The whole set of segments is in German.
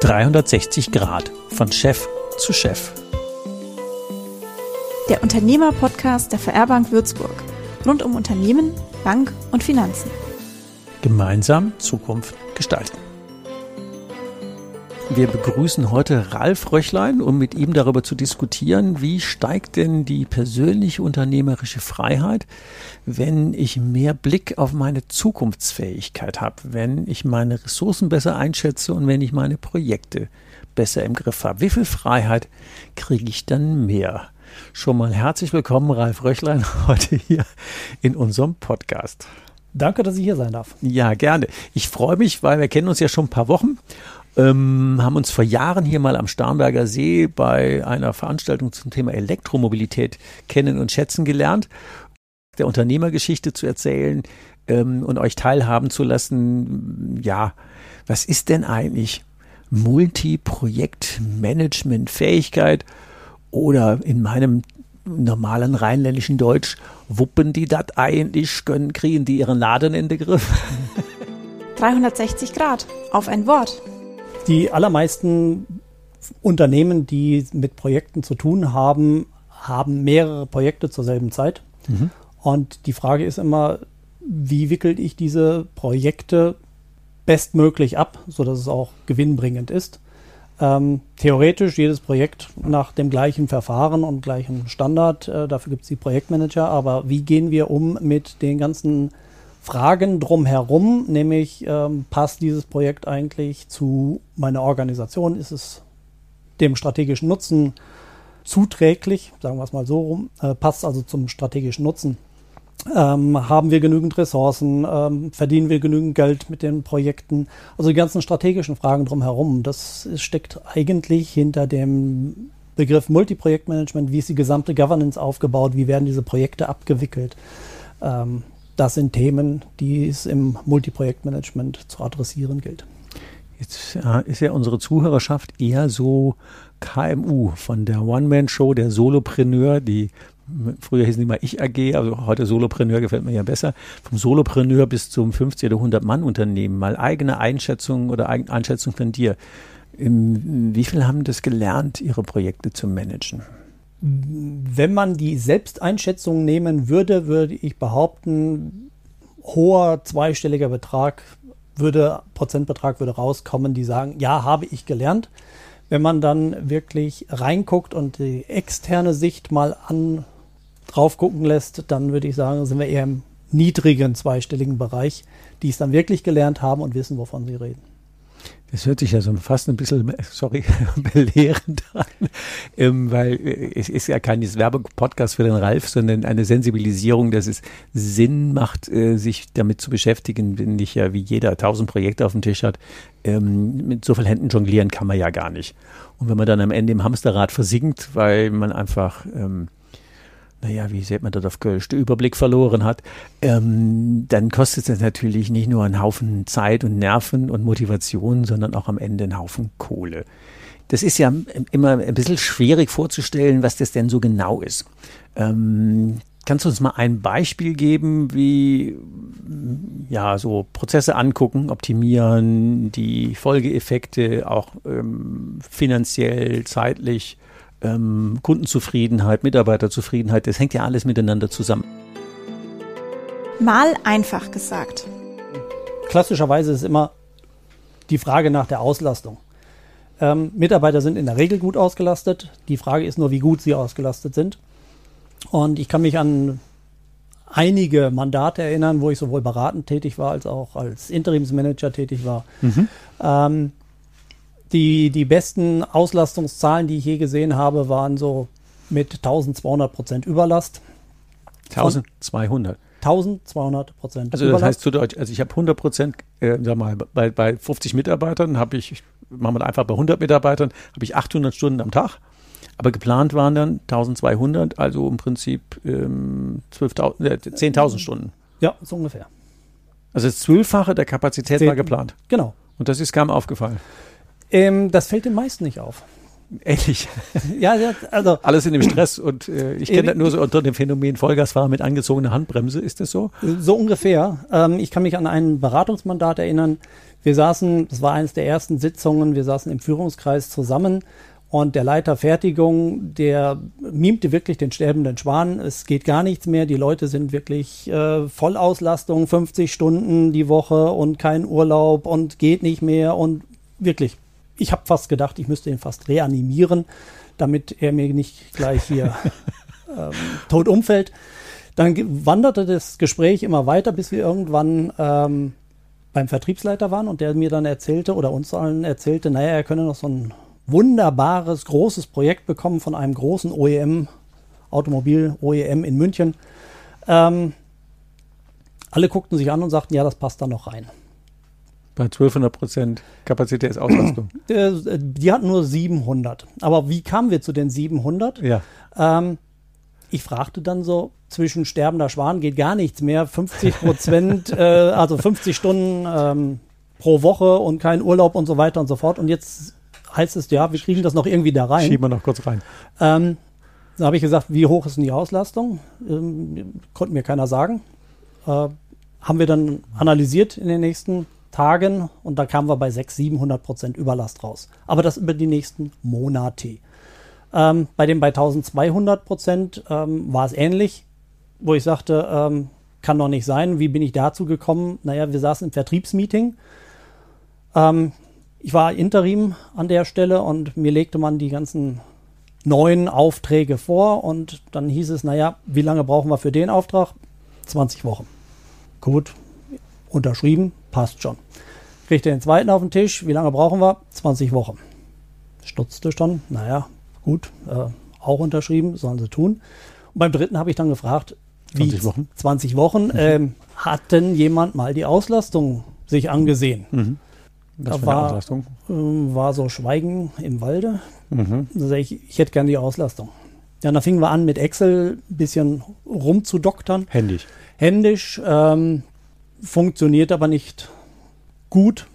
360 Grad von Chef zu Chef. Der Unternehmer-Podcast der VR-Bank Würzburg. Rund um Unternehmen, Bank und Finanzen. Gemeinsam Zukunft gestalten. Wir begrüßen heute Ralf Röchlein, um mit ihm darüber zu diskutieren, wie steigt denn die persönliche unternehmerische Freiheit, wenn ich mehr Blick auf meine Zukunftsfähigkeit habe, wenn ich meine Ressourcen besser einschätze und wenn ich meine Projekte besser im Griff habe. Wie viel Freiheit kriege ich dann mehr? Schon mal herzlich willkommen, Ralf Röchlein, heute hier in unserem Podcast. Danke, dass ich hier sein darf. Ja, gerne. Ich freue mich, weil wir kennen uns ja schon ein paar Wochen ähm, haben uns vor Jahren hier mal am Starnberger See bei einer Veranstaltung zum Thema Elektromobilität kennen und schätzen gelernt, der Unternehmergeschichte zu erzählen ähm, und euch teilhaben zu lassen. Ja, was ist denn eigentlich Multi-Projekt-Management-Fähigkeit oder in meinem normalen rheinländischen Deutsch, wuppen die das eigentlich, können, kriegen die ihren Laden in den Griff? 360 Grad auf ein Wort. Die allermeisten Unternehmen, die mit Projekten zu tun haben, haben mehrere Projekte zur selben Zeit. Mhm. Und die Frage ist immer, wie wickel ich diese Projekte bestmöglich ab, sodass es auch gewinnbringend ist. Ähm, theoretisch jedes Projekt nach dem gleichen Verfahren und gleichen Standard. Äh, dafür gibt es die Projektmanager. Aber wie gehen wir um mit den ganzen Fragen drumherum, nämlich ähm, passt dieses Projekt eigentlich zu meiner Organisation? Ist es dem strategischen Nutzen zuträglich? Sagen wir es mal so rum. Äh, passt also zum strategischen Nutzen. Ähm, haben wir genügend Ressourcen? Ähm, verdienen wir genügend Geld mit den Projekten? Also die ganzen strategischen Fragen drumherum. Das steckt eigentlich hinter dem Begriff Multiprojektmanagement. Wie ist die gesamte Governance aufgebaut? Wie werden diese Projekte abgewickelt? Das sind Themen, die es im Multiprojektmanagement zu adressieren gilt. Jetzt äh, ist ja unsere Zuhörerschaft eher so KMU von der One-Man-Show, der Solopreneur, die früher hießen die mal Ich AG, also heute Solopreneur gefällt mir ja besser, vom Solopreneur bis zum 50 oder 100 Mann Unternehmen, mal eigene Einschätzung oder Einschätzung von dir. Wie viel haben das gelernt, ihre Projekte zu managen? Wenn man die Selbsteinschätzung nehmen würde, würde ich behaupten, hoher zweistelliger Betrag würde, Prozentbetrag würde rauskommen, die sagen, ja, habe ich gelernt. Wenn man dann wirklich reinguckt und die externe Sicht mal an drauf gucken lässt, dann würde ich sagen, sind wir eher im niedrigen zweistelligen Bereich, die es dann wirklich gelernt haben und wissen, wovon sie reden. Das hört sich ja so fast ein bisschen, sorry, belehrend an, ähm, weil äh, es ist ja kein Werbepodcast für den Ralf, sondern eine Sensibilisierung, dass es Sinn macht, äh, sich damit zu beschäftigen, wenn ich ja wie jeder tausend Projekte auf dem Tisch hat. Ähm, mit so vielen Händen jonglieren kann man ja gar nicht. Und wenn man dann am Ende im Hamsterrad versinkt, weil man einfach ähm, naja, wie sieht man das auf Kölsch, den Überblick verloren hat, ähm, dann kostet es natürlich nicht nur einen Haufen Zeit und Nerven und Motivation, sondern auch am Ende einen Haufen Kohle. Das ist ja immer ein bisschen schwierig vorzustellen, was das denn so genau ist. Ähm, kannst du uns mal ein Beispiel geben, wie ja so Prozesse angucken, optimieren, die Folgeeffekte auch ähm, finanziell, zeitlich ähm, Kundenzufriedenheit, Mitarbeiterzufriedenheit, das hängt ja alles miteinander zusammen. Mal einfach gesagt. Klassischerweise ist immer die Frage nach der Auslastung. Ähm, Mitarbeiter sind in der Regel gut ausgelastet. Die Frage ist nur, wie gut sie ausgelastet sind. Und ich kann mich an einige Mandate erinnern, wo ich sowohl beratend tätig war als auch als Interimsmanager tätig war. Mhm. Ähm, die, die besten Auslastungszahlen, die ich je gesehen habe, waren so mit 1200 Prozent Überlast. 1200? 1200 Prozent. Also das heißt zu Deutsch, also ich habe 100 Prozent, äh, sag mal, bei, bei 50 Mitarbeitern habe ich, machen wir einfach bei 100 Mitarbeitern, habe ich 800 Stunden am Tag. Aber geplant waren dann 1200, also im Prinzip ähm, äh, 10.000 Stunden. Ja, so ungefähr. Also das Zwölffache der Kapazität 10, war geplant. Genau. Und das ist kaum aufgefallen. Ähm, das fällt den meisten nicht auf. ähnlich. Ja, ja, also Alles in dem Stress und äh, ich kenne Äh, das nur so unter dem Phänomen Vollgasfahrer mit angezogener Handbremse. Ist das so? So ungefähr. Ähm, ich kann mich an ein Beratungsmandat erinnern. Wir saßen, das war eines der ersten Sitzungen, wir saßen im Führungskreis zusammen und der Leiter Fertigung, der mimte wirklich den sterbenden Schwan. Es geht gar nichts mehr. Die Leute sind wirklich äh, Vollauslastung, 50 Stunden die Woche und kein Urlaub und geht nicht mehr und wirklich. Ich habe fast gedacht, ich müsste ihn fast reanimieren, damit er mir nicht gleich hier ähm, tot umfällt. Dann wanderte das Gespräch immer weiter, bis wir irgendwann ähm, beim Vertriebsleiter waren und der mir dann erzählte oder uns allen erzählte, naja, er könne noch so ein wunderbares, großes Projekt bekommen von einem großen OEM, Automobil-OEM in München. Ähm, alle guckten sich an und sagten, ja, das passt da noch rein. Bei 1200 Prozent Kapazitätsauslastung. Äh, Die hatten nur 700. Aber wie kamen wir zu den 700? ja. Ähm, ich fragte dann so, zwischen sterbender Schwan geht gar nichts mehr, 50 Prozent, äh, also 50 Stunden ähm, pro Woche und kein Urlaub und so weiter und so fort. Und jetzt heißt es, ja, wir kriegen das noch irgendwie da rein. Schieben wir noch kurz rein. Ähm, da habe ich gesagt, wie hoch ist denn die Auslastung? Ähm, konnte mir keiner sagen. Äh, haben wir dann analysiert in den nächsten Tagen und da kamen wir bei 600, 700 Prozent Überlast raus. Aber das über die nächsten Monate. Ähm, bei dem bei 1200 Prozent ähm, war es ähnlich, wo ich sagte, ähm, kann doch nicht sein. Wie bin ich dazu gekommen? Naja, wir saßen im Vertriebsmeeting. Ähm, ich war Interim an der Stelle und mir legte man die ganzen neuen Aufträge vor und dann hieß es, naja, wie lange brauchen wir für den Auftrag? 20 Wochen. Gut, unterschrieben, passt schon. Kriegte den zweiten auf den Tisch, wie lange brauchen wir? 20 Wochen. Stutzte schon, naja, gut, äh, auch unterschrieben, sollen sie tun. Und beim dritten habe ich dann gefragt, wie 20 Wochen? 20 Wochen, ähm, hat denn jemand mal die Auslastung sich angesehen? Was Da war- Auslastung? Ähm, war so Schweigen im Walde. Mhm. Da sag ich, ich hätte gerne die Auslastung. Ja, dann fingen wir an mit Excel ein bisschen rumzudoktern. Händisch. Händisch, ähm, funktioniert aber nicht gut,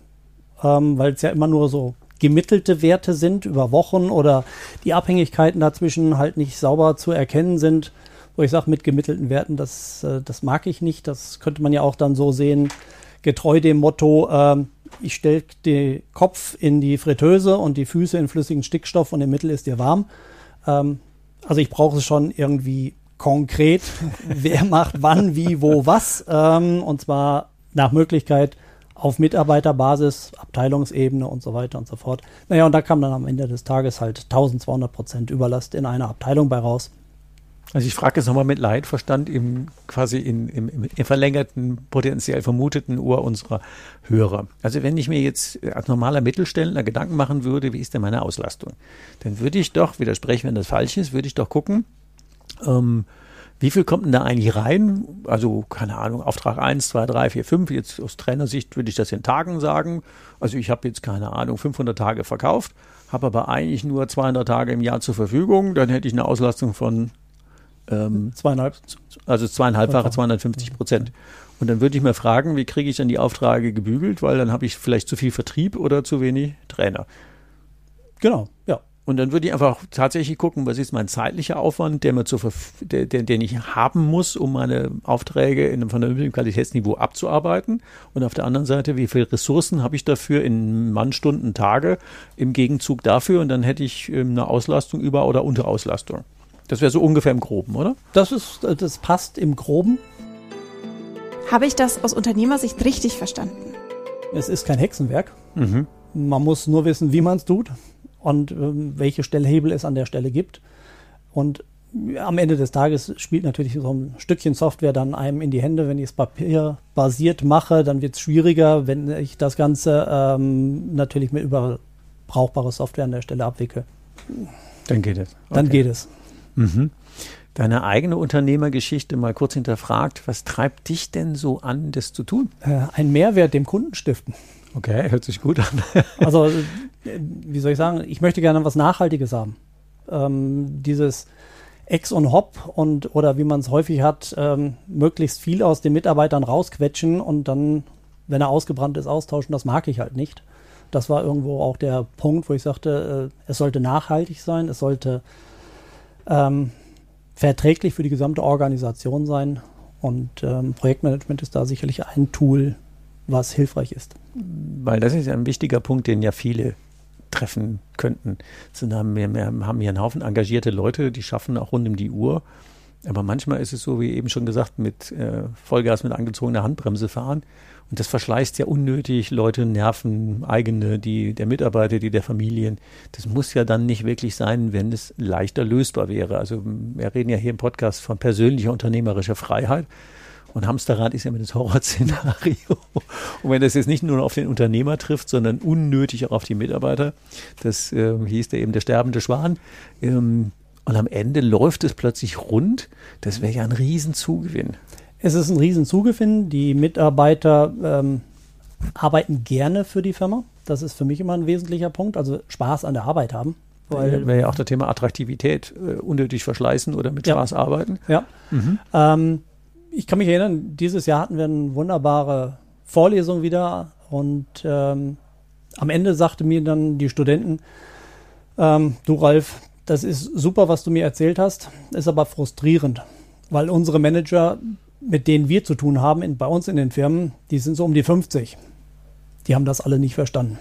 ähm, weil es ja immer nur so gemittelte Werte sind über Wochen oder die Abhängigkeiten dazwischen halt nicht sauber zu erkennen sind. Wo ich sage, mit gemittelten Werten, das, äh, das mag ich nicht. Das könnte man ja auch dann so sehen, getreu dem Motto, ähm, ich stelle den Kopf in die Fritteuse und die Füße in flüssigen Stickstoff und im Mittel ist dir warm. Ähm, also ich brauche es schon irgendwie konkret, wer macht wann, wie, wo, was. Ähm, und zwar nach Möglichkeit auf Mitarbeiterbasis, Abteilungsebene und so weiter und so fort. Naja, und da kam dann am Ende des Tages halt 1200 Prozent Überlast in einer Abteilung bei raus. Also ich frage jetzt nochmal mit Leidverstand im quasi in, im, im, verlängerten, potenziell vermuteten Ohr unserer Hörer. Also wenn ich mir jetzt als normaler Mittelständler Gedanken machen würde, wie ist denn meine Auslastung, dann würde ich doch, widersprechen, wenn das falsch ist, würde ich doch gucken, ähm, wie viel kommt denn da eigentlich rein? Also, keine Ahnung, Auftrag 1, 2, 3, 4, 5. Jetzt aus Trainersicht würde ich das in Tagen sagen. Also, ich habe jetzt, keine Ahnung, 500 Tage verkauft, habe aber eigentlich nur 200 Tage im Jahr zur Verfügung. Dann hätte ich eine Auslastung von ähm, Zweieinhalb. also zweieinhalbfache, Okay. 250 Prozent. Und dann würde ich mir fragen, wie kriege ich dann die Aufträge gebügelt, weil dann habe ich vielleicht zu viel Vertrieb oder zu wenig Trainer. Genau, ja. Und dann würde ich einfach tatsächlich gucken, was ist mein zeitlicher Aufwand, der mir zur Verf der, der, den ich haben muss, um meine Aufträge in einem vernünftigen Qualitätsniveau abzuarbeiten. Und auf der anderen Seite, wie viele Ressourcen habe ich dafür in Mannstunden, Tage im Gegenzug dafür? Und dann hätte ich ähm, eine Auslastung über- oder Unterauslastung. Das wäre so ungefähr im Groben, oder? Das ist, äh, das passt im Groben. Habe ich das aus Unternehmersicht richtig verstanden? Es ist kein Hexenwerk. Mhm. Man muss nur wissen, wie man es tut und ähm, welche Stellhebel es an der Stelle gibt. Und am Ende des Tages spielt natürlich so ein Stückchen Software dann einem in die Hände. Wenn ich es papierbasiert mache, dann wird es schwieriger. Wenn ich das Ganze ähm, natürlich mit über brauchbare Software an der Stelle abwickle, Dann geht es. dann Okay. geht es. Mhm. Deine eigene Unternehmergeschichte mal kurz hinterfragt. Was treibt dich denn so an, das zu tun? Äh, einen Mehrwert dem Kunden stiften. Okay, hört sich gut an. Also, äh, wie soll ich sagen, ich möchte gerne was Nachhaltiges haben. Ähm, dieses Ex und Hop und oder wie man es häufig hat, ähm, möglichst viel aus den Mitarbeitern rausquetschen und dann, wenn er ausgebrannt ist, austauschen, das mag ich halt nicht. Das war irgendwo auch der Punkt, wo ich sagte, äh, es sollte nachhaltig sein, es sollte ähm, verträglich für die gesamte Organisation sein. Und ähm, Projektmanagement ist da sicherlich ein Tool, was hilfreich ist. Weil das ist ja ein wichtiger Punkt, den ja viele treffen könnten. wir, haben hier einen Haufen engagierte Leute, die schaffen auch rund um die Uhr. Aber manchmal ist es so, wie eben schon gesagt, mit äh, Vollgas mit angezogener Handbremse fahren. Und das verschleißt ja unnötig Leute, Nerven, eigene, die der Mitarbeiter, die der Familien. Das muss ja dann nicht wirklich sein, wenn es leichter lösbar wäre. Also wir reden ja hier im Podcast von persönlicher unternehmerischer Freiheit. Und Hamsterrad ist ja immer das Horrorszenario. Und wenn das jetzt nicht nur auf den Unternehmer trifft, sondern unnötig auch auf die Mitarbeiter, das äh, hieß der eben der sterbende Schwan, ähm, und am Ende läuft es plötzlich rund, das wäre ja ein Riesenzugewinn. Es ist ein Riesenzugewinn. Die Mitarbeiter ähm, arbeiten gerne für die Firma. Das ist für mich immer ein wesentlicher Punkt. Also Spaß an der Arbeit haben. Weil wäre ja auch das Thema Attraktivität, äh, unnötig verschleißen oder mit ja. Spaß arbeiten. Ja. Mhm. Ähm, ich kann mich erinnern, dieses Jahr hatten wir eine wunderbare Vorlesung wieder und ähm, am Ende sagte mir dann die Studenten, ähm, du Ralf, das ist super, was du mir erzählt hast, ist aber frustrierend, weil unsere Manager, mit denen wir zu tun haben, in, bei uns in den Firmen, die sind so um die 50. Die haben das alle nicht verstanden.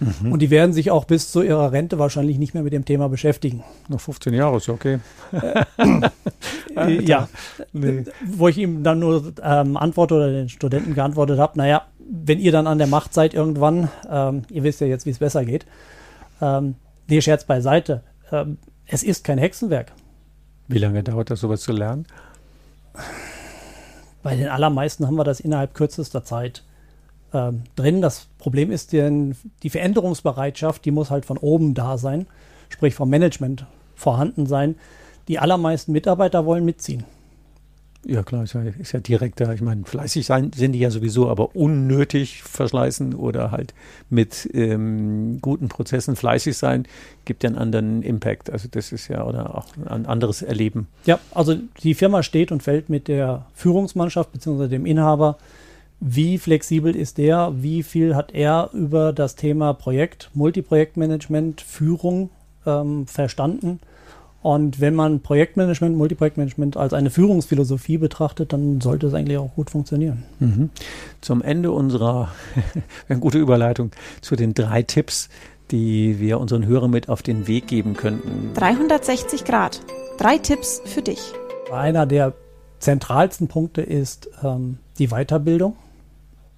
Mhm. Und die werden sich auch bis zu ihrer Rente wahrscheinlich nicht mehr mit dem Thema beschäftigen. Noch 15 Jahre ist okay. Äh, ja, nee. wo ich ihm dann nur ähm, antworte oder den Studenten geantwortet habe, naja, wenn ihr dann an der Macht seid irgendwann, ähm, ihr wisst ja jetzt, wie es besser geht. Ähm, nee, Scherz beiseite. Ähm, es ist kein Hexenwerk. Wie lange dauert das, sowas zu lernen? Bei den allermeisten haben wir das innerhalb kürzester Zeit ähm, drin. Das Problem ist, denn die Veränderungsbereitschaft, die muss halt von oben da sein, sprich vom Management vorhanden sein. Die allermeisten Mitarbeiter wollen mitziehen. Ja, klar, ist ja, ist ja direkter. Ich meine, fleißig sein sind die ja sowieso, aber unnötig verschleißen oder halt mit ähm, guten Prozessen fleißig sein, gibt ja einen anderen Impact. Also das ist ja oder auch ein anderes Erleben. Ja, also die Firma steht und fällt mit der Führungsmannschaft bzw. dem Inhaber. Wie flexibel ist der? Wie viel hat er über das Thema Projekt, Multiprojektmanagement, Führung ähm, verstanden? Und wenn man Projektmanagement, Multiprojektmanagement als eine Führungsphilosophie betrachtet, dann sollte es eigentlich auch gut funktionieren. Mhm. Zum Ende unserer, eine gute Überleitung zu den drei Tipps, die wir unseren Hörern mit auf den Weg geben könnten. 360 Grad. Drei Tipps für dich. Einer der zentralsten Punkte ist ähm, die Weiterbildung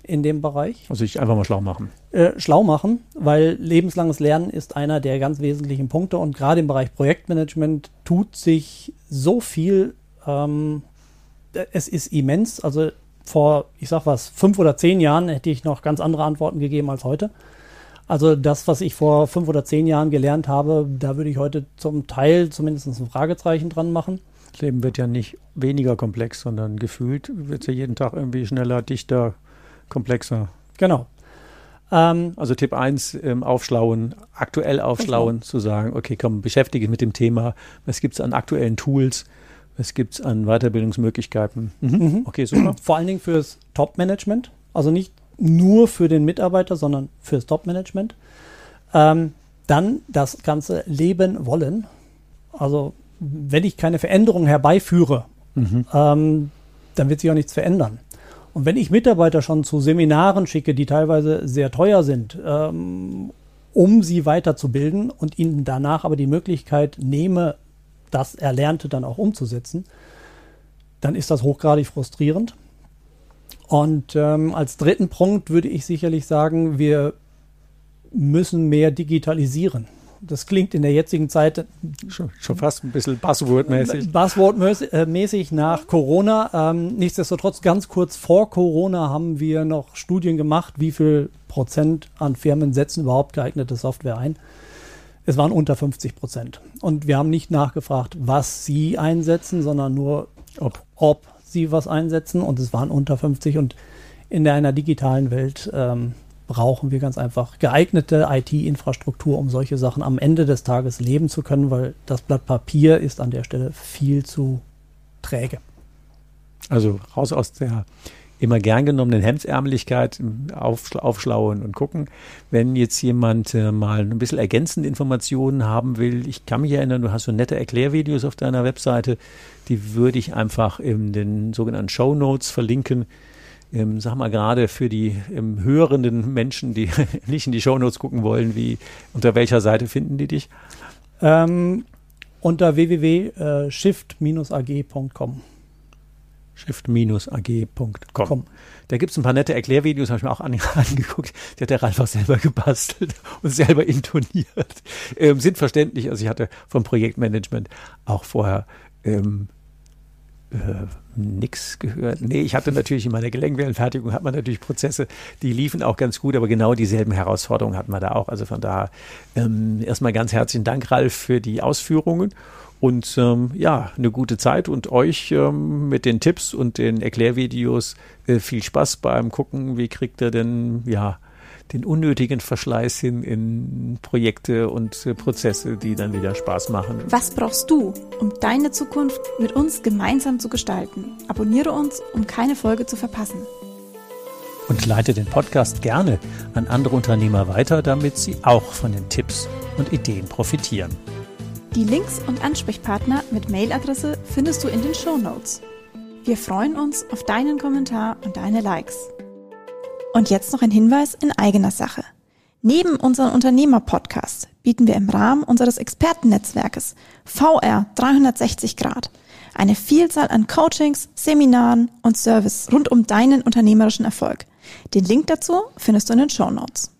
in dem Bereich. Also ich einfach mal schlau machen. Äh, schlau machen, weil lebenslanges Lernen ist einer der ganz wesentlichen Punkte und gerade im Bereich Projektmanagement tut sich so viel. Ähm, es ist immens. Also vor, ich sag was, fünf oder zehn Jahren hätte ich noch ganz andere Antworten gegeben als heute. Also das, was ich vor fünf oder zehn Jahren gelernt habe, da würde ich heute zum Teil zumindest ein Fragezeichen dran machen. Das Leben wird ja nicht weniger komplex, sondern gefühlt wird es ja jeden Tag irgendwie schneller, dichter, komplexer. Genau. Ähm, also Tipp 1, ähm, aufschlauen, aktuell aufschlauen, zu sagen, okay, komm, beschäftige dich mit dem Thema, was gibt es an aktuellen Tools, was gibt es an Weiterbildungsmöglichkeiten. Mhm. mhm. Okay, super. Vor allen Dingen fürs Top-Management, also nicht nur für den Mitarbeiter, sondern fürs Top-Management. Ähm, dann das ganze Leben wollen. Also wenn ich keine Veränderung herbeiführe, mhm. ähm, dann wird sich auch nichts verändern. Und wenn ich Mitarbeiter schon zu Seminaren schicke, die teilweise sehr teuer sind, ähm, um sie weiterzubilden und ihnen danach aber die Möglichkeit nehme, das Erlernte dann auch umzusetzen, dann ist das hochgradig frustrierend. Und ähm, als dritten Punkt würde ich sicherlich sagen, wir müssen mehr digitalisieren. Das klingt in der jetzigen Zeit schon, schon fast ein bisschen Buzzword-mäßig. Buzzword-mäßig nach Corona. Ähm, nichtsdestotrotz, ganz kurz vor Corona haben wir noch Studien gemacht, wie viel Prozent an Firmen setzen überhaupt geeignete Software ein. Es waren unter 50 Prozent. Und wir haben nicht nachgefragt, was sie einsetzen, sondern nur, ob, ob sie was einsetzen. Und es waren unter 50. Und in einer digitalen Welt ähm, brauchen wir ganz einfach geeignete IT-Infrastruktur, um solche Sachen am Ende des Tages leben zu können, weil das Blatt Papier ist an der Stelle viel zu träge. Also raus aus der immer gern genommenen Hemdsärmlichkeit auf, aufschlauen und gucken. Wenn jetzt jemand äh, mal ein bisschen ergänzende Informationen haben will, ich kann mich erinnern, du hast so nette Erklärvideos auf deiner Webseite, die würde ich einfach in den sogenannten Show Notes verlinken. Ähm, sag mal gerade für die ähm, hörenden Menschen, die nicht in die Show Notes gucken wollen, wie unter welcher Seite finden die dich? Ähm, unter www.shift-ag.com. Shift-ag.com. Da gibt es ein paar nette Erklärvideos, habe ich mir auch an, angeguckt. Die hat der Ralf auch selber gebastelt und selber intoniert. Ähm, sind verständlich. Also ich hatte vom Projektmanagement auch vorher ähm, äh, nix gehört. Nee, ich hatte natürlich in meiner Gelenkwellenfertigung hat man natürlich Prozesse, die liefen auch ganz gut, aber genau dieselben Herausforderungen hatten wir da auch. Also von daher ähm, erstmal ganz herzlichen Dank, Ralf, für die Ausführungen. Und ähm, ja, eine gute Zeit und euch ähm, mit den Tipps und den Erklärvideos äh, viel Spaß beim Gucken, wie kriegt ihr denn ja den unnötigen Verschleiß hin in Projekte und äh, Prozesse, die dann wieder Spaß machen. Was brauchst du, um deine Zukunft mit uns gemeinsam zu gestalten? Abonniere uns, um keine Folge zu verpassen. Und leite den Podcast gerne an andere Unternehmer weiter, damit sie auch von den Tipps und Ideen profitieren. Die Links und Ansprechpartner mit Mailadresse findest du in den Show Notes. Wir freuen uns auf deinen Kommentar und deine Likes. Und jetzt noch ein Hinweis in eigener Sache. Neben unseren Unternehmer-Podcasts bieten wir im Rahmen unseres Expertennetzwerkes VR 360 Grad eine Vielzahl an Coachings, Seminaren und Service rund um deinen unternehmerischen Erfolg. Den Link dazu findest du in den Show Notes.